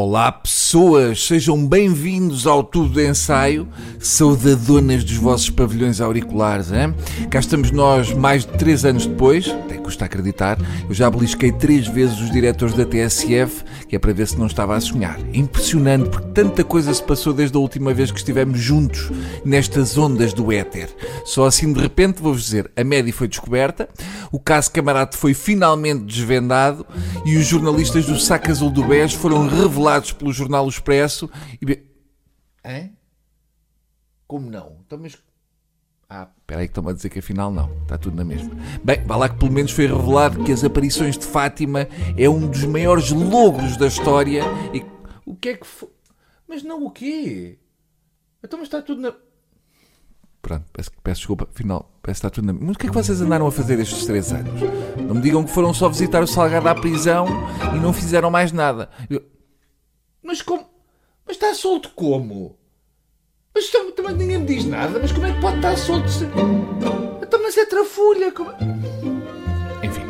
Olá pessoas, sejam bem-vindos ao Tudo de Ensaio, saudadonas dos vossos pavilhões auriculares. Hein? Cá estamos nós mais de 3 anos depois, até custa acreditar, eu já belisquei três vezes os diretores da TSF, que é para ver se não estava a sonhar. Impressionante, porque tanta coisa se passou desde a última vez que estivemos juntos nestas ondas do éter. Só assim de repente vou-vos dizer, a média foi descoberta, o caso Camarate foi finalmente desvendado e os jornalistas do Saco Azul do BES foram revelados revelados pelo jornal o Expresso e. Hã? Como não? Então, mas. Ah, espera aí que estão a dizer que afinal não. Está tudo na mesma. Bem, vá lá que pelo menos foi revelado que as aparições de Fátima é um dos maiores logros da história e... O que é que foi? Mas não o quê? Então, mas está tudo na... Pronto, peço, peço desculpa, afinal, está tudo na... Mas o que é que vocês andaram a fazer estes três anos? Não me digam que foram só visitar o Salgado à prisão e não fizeram mais nada. Eu... Mas como? Mas está solto como? Mas também ninguém me diz nada. Mas como é que pode estar solto? Se... Então, mas é trafulha. Como... Enfim.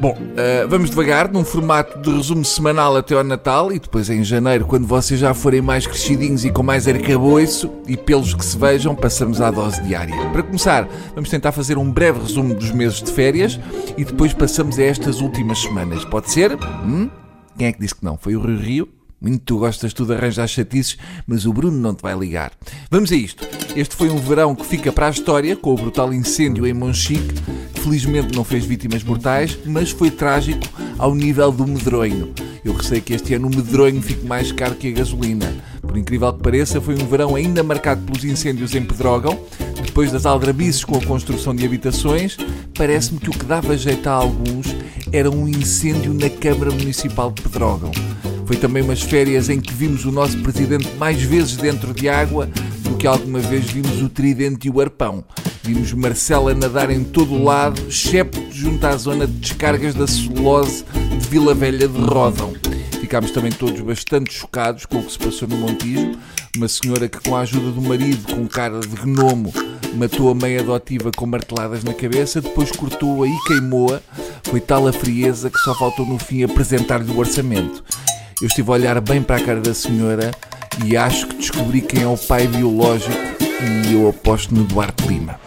Bom, uh, vamos devagar, num formato de resumo semanal até ao Natal e depois em janeiro, quando vocês já forem mais crescidinhos e com mais arcabouço e pelos que se vejam, passamos à dose diária. Para começar, vamos tentar fazer um breve resumo dos meses de férias e depois passamos a estas últimas semanas. Pode ser? Hum? Quem é que disse que não? Foi o Rio Rio? Muito tu gostas tu de arranjar chatices, mas o Bruno não te vai ligar. Vamos a isto. Este foi um verão que fica para a história, com o brutal incêndio em Monchique. Felizmente não fez vítimas mortais, mas foi trágico ao nível do medronho. Eu receio que este ano o medronho fique mais caro que a gasolina. Por incrível que pareça, foi um verão ainda marcado pelos incêndios em Pedrógão. Depois das aldrabices com a construção de habitações, parece-me que o que dava jeito a alguns era um incêndio na Câmara Municipal de Pedrógão. Foi também umas férias em que vimos o nosso presidente mais vezes dentro de água do que alguma vez vimos o tridente e o arpão. Vimos Marcela nadar em todo o lado, excepto junto à zona de descargas da celulose de Vila Velha de Rodão. Ficámos também todos bastante chocados com o que se passou no Montijo. Uma senhora que, com a ajuda do marido, com cara de gnomo, matou a mãe adotiva com marteladas na cabeça, depois cortou-a e queimou-a. Foi tal a frieza que só faltou no fim apresentar-lhe o orçamento. Eu estive a olhar bem para a cara da senhora e acho que descobri quem é o pai biológico e eu aposto no Duarte Lima.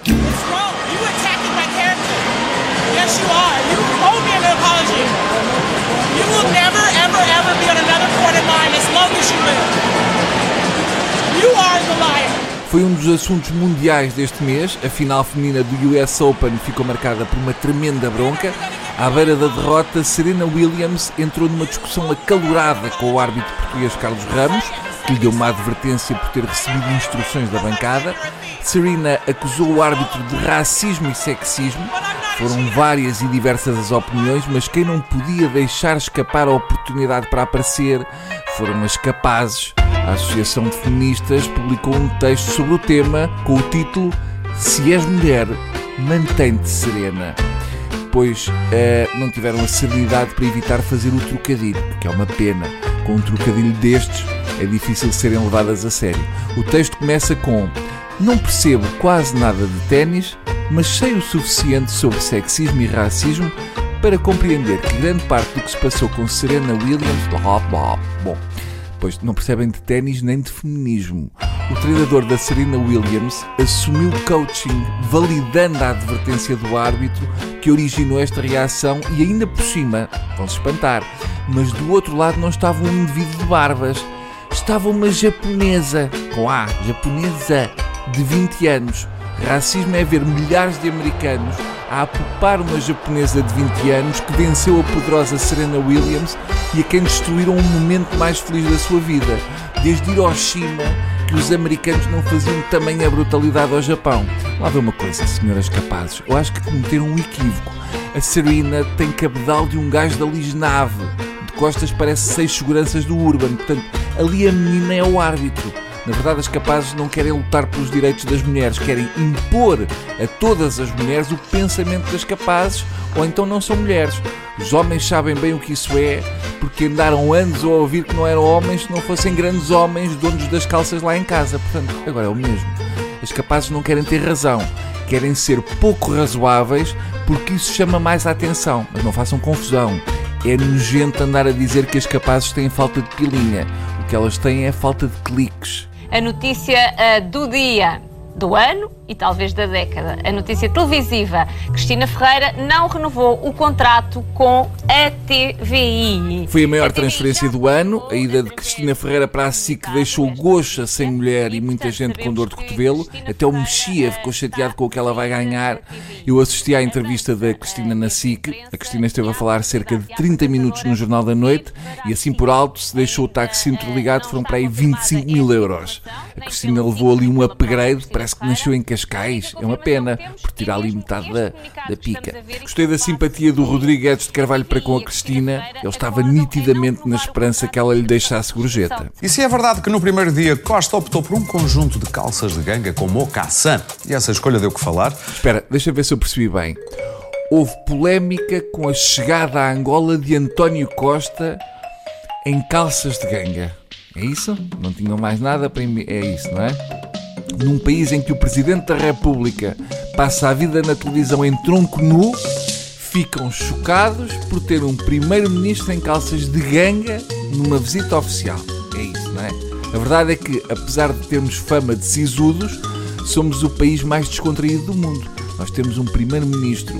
Foi um dos assuntos mundiais deste mês. A final feminina do US Open ficou marcada por uma tremenda bronca. À beira da derrota, Serena Williams entrou numa discussão acalorada com o árbitro português Carlos Ramos, que lhe deu uma advertência por ter recebido instruções da bancada. Serena acusou o árbitro de racismo e sexismo. Foram várias e diversas as opiniões, mas quem não podia deixar escapar a oportunidade para aparecer foram as capazes. A Associação de Feministas publicou um texto sobre o tema com o título Se és mulher, mantém-te serena depois uh, não tiveram a serenidade para evitar fazer o trocadilho, porque é uma pena. Com um trocadilho destes é difícil serem levadas a sério. O texto começa com: Não percebo quase nada de ténis, mas sei o suficiente sobre sexismo e racismo para compreender que grande parte do que se passou com Serena Williams. Bom, pois não percebem de ténis nem de feminismo o treinador da Serena Williams assumiu coaching, validando a advertência do árbitro que originou esta reação e ainda por cima, vão se espantar, mas do outro lado não estava um indivíduo de barbas, estava uma japonesa, com A, japonesa, de 20 anos. Racismo é ver milhares de americanos a apupar uma japonesa de 20 anos que venceu a poderosa Serena Williams e a quem destruíram um momento mais feliz da sua vida, desde Hiroshima que os americanos não faziam tamanha brutalidade ao Japão. Lá vê uma coisa, senhoras capazes. Eu acho que cometeram um equívoco. A Serena tem cabedal de um gajo da Lisnave. De costas parece seis seguranças do Urban. Portanto, ali a menina é o árbitro. Na verdade, as capazes não querem lutar pelos direitos das mulheres, querem impor a todas as mulheres o pensamento das capazes, ou então não são mulheres. Os homens sabem bem o que isso é, porque andaram anos a ouvir que não eram homens se não fossem grandes homens, donos das calças lá em casa. Portanto, agora é o mesmo. As capazes não querem ter razão, querem ser pouco razoáveis porque isso chama mais a atenção. Mas não façam confusão. É nojento andar a dizer que as capazes têm falta de pilinha. O que elas têm é falta de cliques. A notícia uh, do dia do ano e talvez da década. A notícia televisiva: Cristina Ferreira não renovou o contrato com a TVI. Foi a maior a transferência do ano. A ida de Cristina Ferreira para a SIC deixou Goxa sem mulher e muita gente com dor de cotovelo. Até o Mexia ficou chateado com o que ela vai ganhar. Eu assisti à entrevista da Cristina na SIC. A Cristina esteve a falar cerca de 30 minutos no Jornal da Noite e assim por alto se deixou o taxímetro ligado, foram para aí 25 mil euros. A Cristina levou ali um upgrade, parece que nasceu em Cascais. É uma pena, por tirar ali metade da, da pica. Gostei da simpatia do Rodrigues de Carvalho para com a Cristina. Ele estava nitidamente na esperança que ela lhe deixasse gorjeta. E se é verdade que no primeiro dia Costa optou por um conjunto de calças de ganga com mocassin, e essa escolha deu que falar? Espera, deixa ver se eu percebi bem. Houve polémica com a chegada à Angola de António Costa em calças de ganga. É isso? Não tinham mais nada para. É isso, não é? Num país em que o Presidente da República passa a vida na televisão em tronco nu, ficam chocados por ter um Primeiro-Ministro em calças de ganga numa visita oficial. É isso, não é? A verdade é que, apesar de termos fama de sisudos, somos o país mais descontraído do mundo. Nós temos um Primeiro-Ministro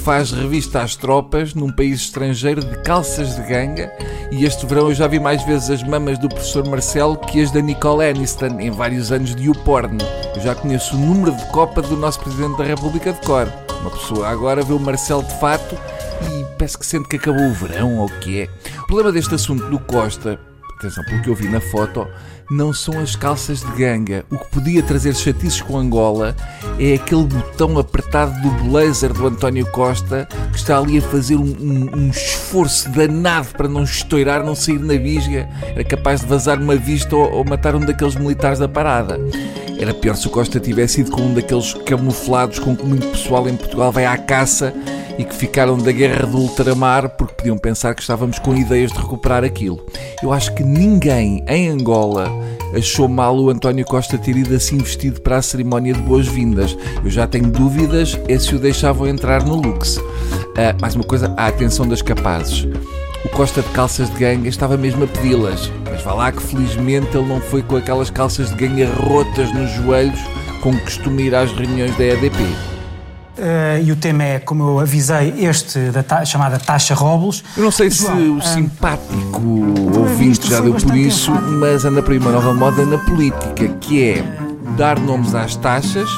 faz revista às tropas num país estrangeiro de calças de ganga e este verão eu já vi mais vezes as mamas do professor Marcelo que as da Nicole Aniston em vários anos de YouPorn. Eu já conheço o número de Copa do nosso Presidente da República de cor. Uma pessoa agora vê o Marcelo de fato e parece que sente que acabou o verão ou o que é. O problema deste assunto do Costa atenção, pelo que eu vi na foto, não são as calças de ganga. O que podia trazer chatices com Angola é aquele botão apertado do blazer do António Costa que está ali a fazer um, um, um esforço danado para não estourar, não sair na visga. Era capaz de vazar uma vista ou, ou matar um daqueles militares da parada. Era pior se o Costa tivesse ido com um daqueles camuflados com que muito pessoal em Portugal vai à caça e que ficaram da guerra do ultramar porque podiam pensar que estávamos com ideias de recuperar aquilo. Eu acho que ninguém em Angola achou mal o António Costa ter ido assim vestido para a cerimónia de boas-vindas. Eu já tenho dúvidas é se o deixavam entrar no Lux. Uh, mais uma coisa, a atenção das capazes. O Costa de calças de ganga estava mesmo a pedi-las, mas vá lá que felizmente ele não foi com aquelas calças de ganga rotas nos joelhos com que costuma ir às reuniões da EDP. Uh, e o tema é, como eu avisei, este da ta chamada taxa Robles. Eu não sei João, se o uh, simpático ouvinte já deu por isso, mas anda para aí uma nova moda na política, que é dar nomes às taxas,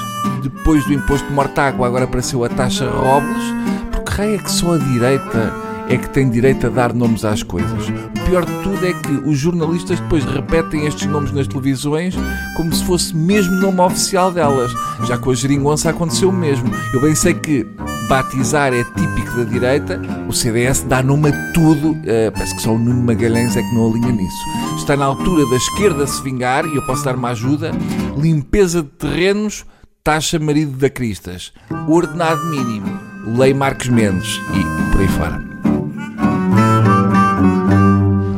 depois do imposto de mortágua agora apareceu a taxa Robles, porque raio é que só a direita é que tem direito a dar nomes às coisas. O pior de tudo é que os jornalistas depois repetem estes nomes nas televisões como se fosse mesmo nome oficial delas. Já com a geringonça aconteceu o mesmo. Eu bem sei que batizar é típico da direita, o CDS dá nome a tudo, uh, parece que só o Nuno Magalhães é que não alinha nisso. Está na altura da esquerda se vingar, e eu posso dar uma ajuda, limpeza de terrenos, taxa marido da Cristas, ordenado mínimo, lei Marques Mendes e por aí fora.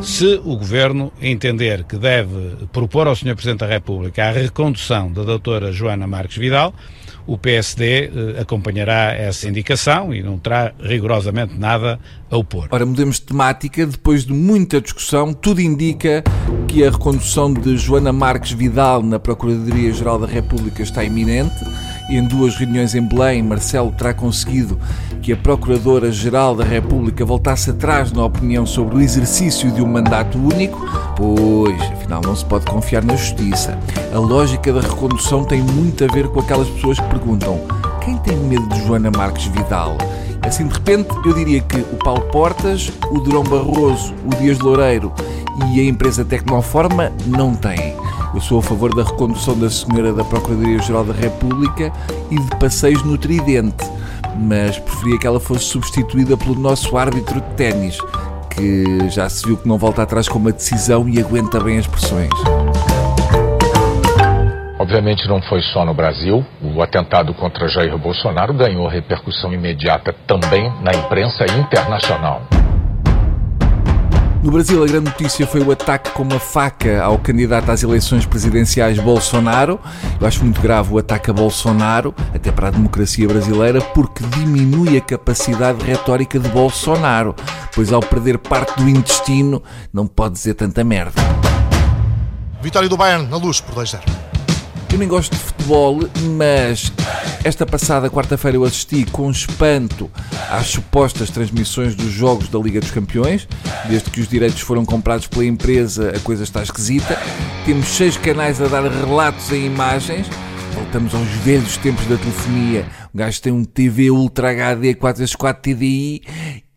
Se o Governo entender que deve propor ao Sr. Presidente da República a recondução da doutora Joana Marques Vidal, o PSD eh, acompanhará essa indicação e não terá rigorosamente nada a opor. Ora, mudemos de temática. Depois de muita discussão, tudo indica que a recondução de Joana Marques Vidal na Procuradoria-Geral da República está iminente em duas reuniões em Belém, Marcelo terá conseguido que a Procuradora-Geral da República voltasse atrás na opinião sobre o exercício de um mandato único, pois, afinal, não se pode confiar na justiça. A lógica da recondução tem muito a ver com aquelas pessoas que perguntam: quem tem medo de Joana Marques Vidal? Assim, de repente, eu diria que o Paulo Portas, o Durão Barroso, o Dias Loureiro e a empresa Tecnoforma não têm. Eu sou a favor da recondução da senhora da Procuradoria-Geral da República e de passeios no Tridente, mas preferia que ela fosse substituída pelo nosso árbitro de ténis, que já se viu que não volta atrás com uma decisão e aguenta bem as pressões. Obviamente não foi só no Brasil. O atentado contra Jair Bolsonaro ganhou repercussão imediata também na imprensa internacional. No Brasil, a grande notícia foi o ataque com uma faca ao candidato às eleições presidenciais Bolsonaro. Eu acho muito grave o ataque a Bolsonaro, até para a democracia brasileira, porque diminui a capacidade retórica de Bolsonaro. pois ao perder parte do intestino não pode dizer tanta merda. Vitória do Bayern na luz por 2-0. Eu nem gosto de futebol, mas esta passada quarta-feira eu assisti com espanto às supostas transmissões dos jogos da Liga dos Campeões. Desde que os direitos foram comprados pela empresa, a coisa está esquisita. Temos seis canais a dar relatos em imagens. Voltamos aos velhos tempos da telefonia. O gajo tem um TV Ultra HD 4x4 TDI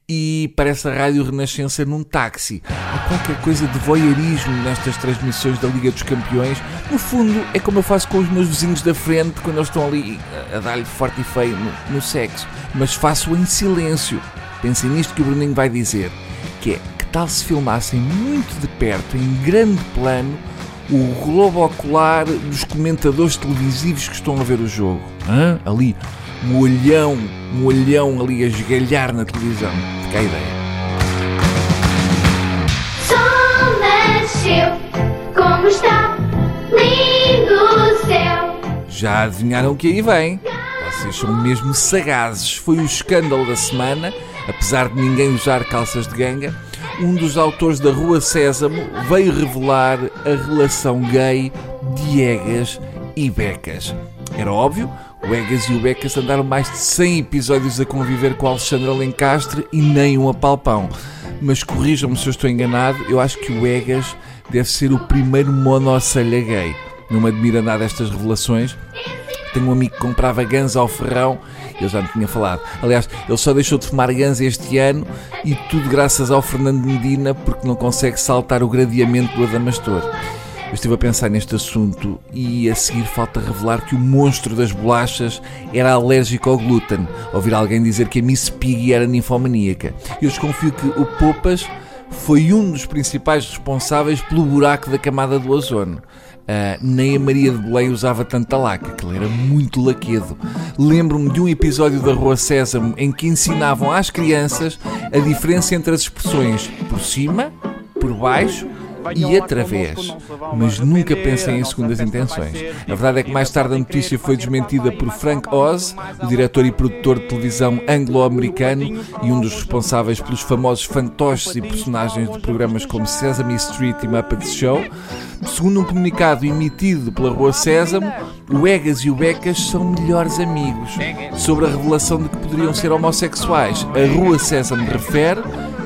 e parece a Rádio Renascença num táxi. Há qualquer coisa de voyeurismo nestas transmissões da Liga dos Campeões. No fundo, é como eu faço com os meus vizinhos da frente quando eles estão ali a dar-lhe forte e feio no, no sexo. Mas faço em silêncio. Pensem nisto que o Bruninho vai dizer. Que é, que tal se filmassem muito de perto, em grande plano, o globo ocular dos comentadores televisivos que estão a ver o jogo. Hã? Ali, um olhão, um olhão ali a esgalhar na televisão. Fica a ideia. Sol nasceu, como está lindo o céu. Já adivinharam o que aí vem? Vocês são mesmo sagazes. Foi o escândalo da semana, apesar de ninguém usar calças de ganga. Um dos autores da Rua Sésamo veio revelar a relação gay de Egas e Becas. Era óbvio, o Egas e o Becas andaram mais de 100 episódios a conviver com Alexandre Alencastre e nem um apalpão. Mas corrijam-me se eu estou enganado, eu acho que o Egas deve ser o primeiro monocelha gay. Não me admira nada estas revelações. Tenho um amigo que comprava ganza ao ferrão, eu já me tinha falado. Aliás, ele só deixou de fumar ganza este ano e tudo graças ao Fernando Medina porque não consegue saltar o gradeamento do Adamastor. Eu estive a pensar neste assunto e a seguir falta revelar que o monstro das bolachas era alérgico ao glúten. Ouvir alguém dizer que a Miss Piggy era ninfomaníaca. Eu desconfio que o Popas foi um dos principais responsáveis pelo buraco da camada do ozono. Uh, nem a Maria de Belém usava tanta laca, que ele era muito laquedo. Lembro-me de um episódio da Rua Sésamo em que ensinavam às crianças a diferença entre as expressões por cima, por baixo e através, mas nunca pensem em segundas intenções. A verdade é que mais tarde a notícia foi desmentida por Frank Oz, o diretor e produtor de televisão anglo-americano e um dos responsáveis pelos famosos fantoches e personagens de programas como Sesame Street e Muppet Show. Segundo um comunicado emitido pela Rua Sésamo, o Egas e o Becas são melhores amigos. Sobre a revelação de que poderiam ser homossexuais, a Rua Sésamo refere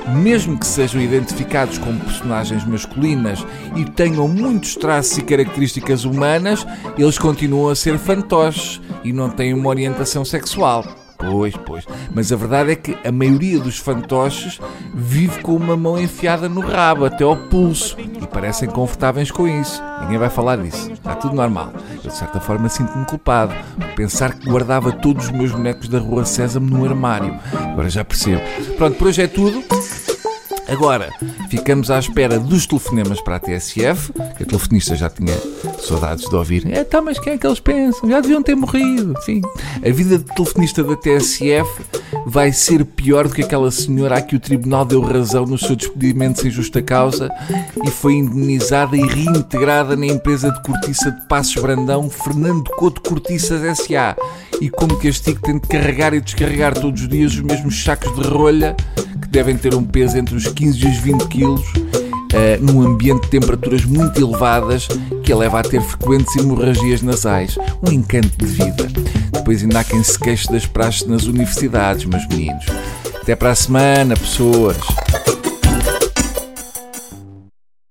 mesmo que sejam identificados como personagens masculinas e tenham muitos traços e características humanas, eles continuam a ser fantoches e não têm uma orientação sexual. Pois, pois. Mas a verdade é que a maioria dos fantoches vive com uma mão enfiada no rabo, até ao pulso, parecem confortáveis com isso. Ninguém vai falar disso. Está tudo normal. Eu, de certa forma, sinto-me culpado por pensar que guardava todos os meus bonecos da Rua Sésamo no armário. Agora já percebo. Pronto, por hoje é tudo. Agora, ficamos à espera dos telefonemas para a TSF, que a telefonista já tinha saudades de ouvir. É, tá, mas quem é que eles pensam? Já deviam ter morrido. Sim. A vida de telefonista da TSF vai ser pior do que aquela senhora a que o tribunal deu razão no seu despedimento sem justa causa e foi indenizada e reintegrada na empresa de cortiça de Passos Brandão, Fernando Couto Cortiças S.A. E como castigo tem de carregar e descarregar todos os dias os mesmos sacos de rolha devem ter um peso entre os 15 e os 20 quilos, uh, num ambiente de temperaturas muito elevadas que a leva a ter frequentes hemorragias nasais. Um encanto de vida. Depois ainda há quem se queixe das praxes nas universidades, meus meninos. Até para a semana, pessoas!